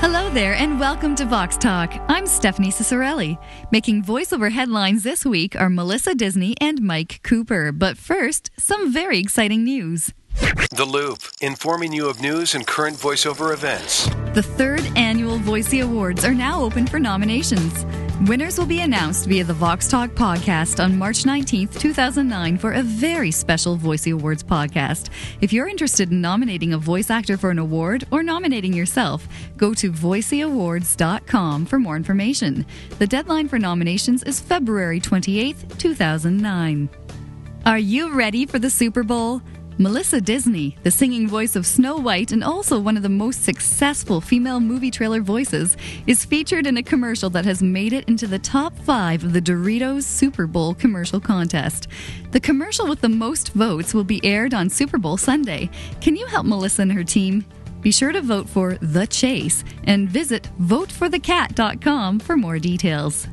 Hello there, and welcome to Vox Talk. I'm Stephanie Ciccarelli. Making voiceover headlines this week are Melissa Disney and Mike Cooper. But first, some very exciting news. The Loop, informing you of news and current voiceover events. The third annual Voicey Awards are now open for nominations. Winners will be announced via the Vox Talk podcast on March 19th, 2009, for a very special Voicey Awards podcast. If you're interested in nominating a voice actor for an award or nominating yourself, go to voiceyawards.com for more information. The deadline for nominations is February 28th, 2009. Are you ready for the Super Bowl? Melissa Disney, the singing voice of Snow White and also one of the most successful female movie trailer voices, is featured in a commercial that has made it into the top five of the Doritos Super Bowl commercial contest. The commercial with the most votes will be aired on Super Bowl Sunday. Can you help Melissa and her team? Be sure to vote for The Chase and visit voteforthecat.com for more details.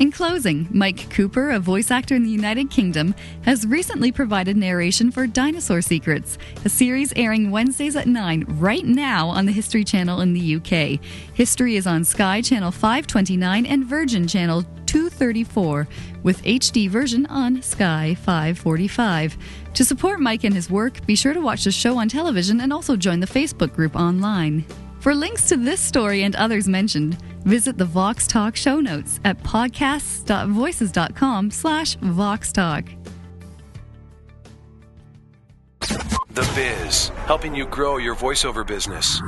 In closing, Mike Cooper, a voice actor in the United Kingdom, has recently provided narration for Dinosaur Secrets, a series airing Wednesdays at 9 right now on the History Channel in the UK. History is on Sky Channel 529 and Virgin Channel 234, with HD version on Sky 545. To support Mike and his work, be sure to watch the show on television and also join the Facebook group online. For links to this story and others mentioned, visit the Vox Talk show notes at podcasts.voices.com slash Vox Talk. The Biz, helping you grow your voiceover business.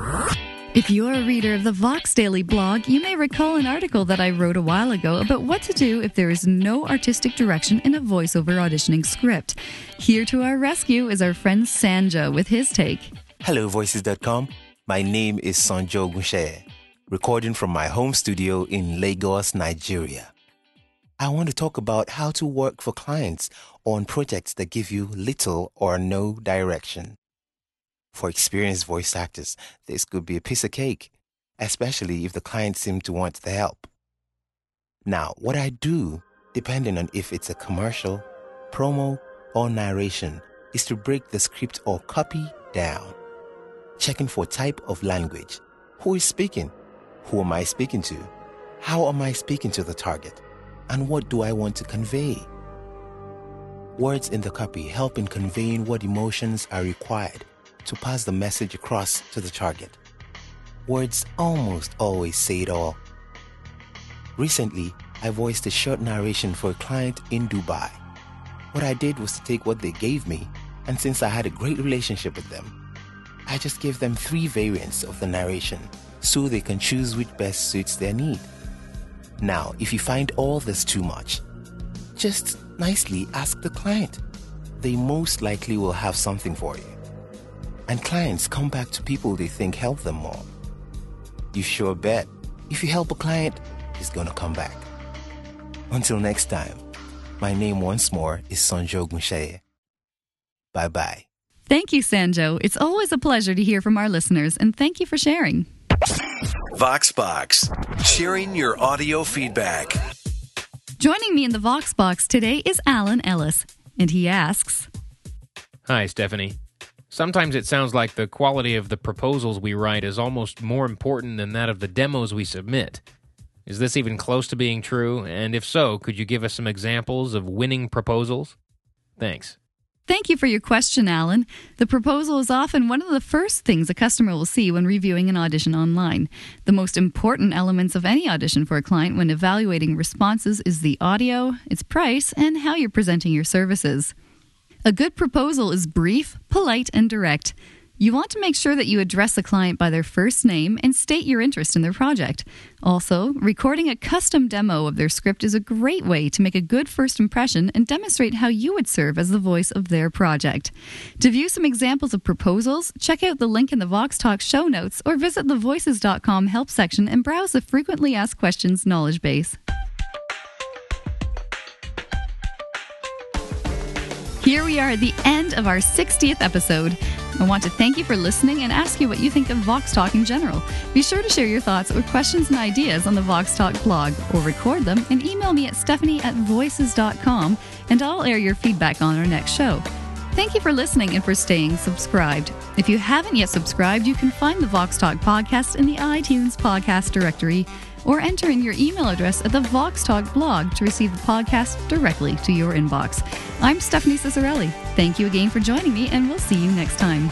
If you're a reader of the Vox Daily blog, you may recall an article that I wrote a while ago about what to do if there is no artistic direction in a voiceover auditioning script. Here to our rescue is our friend Sanjo with his take. Hello, Voices.com. My name is Sanjo Gunshe, recording from my home studio in Lagos, Nigeria. I want to talk about how to work for clients on projects that give you little or no direction. For experienced voice actors, this could be a piece of cake, especially if the client seems to want the help. Now, what I do, depending on if it's a commercial, promo, or narration, is to break the script or copy down checking for type of language. Who is speaking? Who am I speaking to? How am I speaking to the target? And what do I want to convey? Words in the copy help in conveying what emotions are required to pass the message across to the target. Words almost always say it all. Recently, I voiced a short narration for a client in Dubai. What I did was to take what they gave me, and since I had a great relationship with them, I just give them three variants of the narration so they can choose which best suits their need. Now, if you find all this too much, just nicely ask the client. They most likely will have something for you. And clients come back to people they think help them more. You sure bet if you help a client, he's gonna come back. Until next time, my name once more is Sanjo Gunshaye. Bye bye. Thank you, Sanjo. It's always a pleasure to hear from our listeners, and thank you for sharing. VoxBox, sharing your audio feedback. Joining me in the VoxBox today is Alan Ellis, and he asks Hi, Stephanie. Sometimes it sounds like the quality of the proposals we write is almost more important than that of the demos we submit. Is this even close to being true? And if so, could you give us some examples of winning proposals? Thanks. Thank you for your question, Alan. The proposal is often one of the first things a customer will see when reviewing an audition online. The most important elements of any audition for a client when evaluating responses is the audio, its price, and how you're presenting your services. A good proposal is brief, polite, and direct. You want to make sure that you address the client by their first name and state your interest in their project. Also, recording a custom demo of their script is a great way to make a good first impression and demonstrate how you would serve as the voice of their project. To view some examples of proposals, check out the link in the Vox Talk show notes or visit the voices.com help section and browse the frequently asked questions knowledge base. Here we are at the end of our 60th episode. I want to thank you for listening and ask you what you think of Vox Talk in general. Be sure to share your thoughts or questions and ideas on the Vox Talk blog or record them and email me at stephanie at voices.com and I'll air your feedback on our next show. Thank you for listening and for staying subscribed. If you haven't yet subscribed, you can find the Vox Talk podcast in the iTunes podcast directory or enter in your email address at the Vox Talk blog to receive the podcast directly to your inbox. I'm Stephanie Ciccarelli. Thank you again for joining me, and we'll see you next time.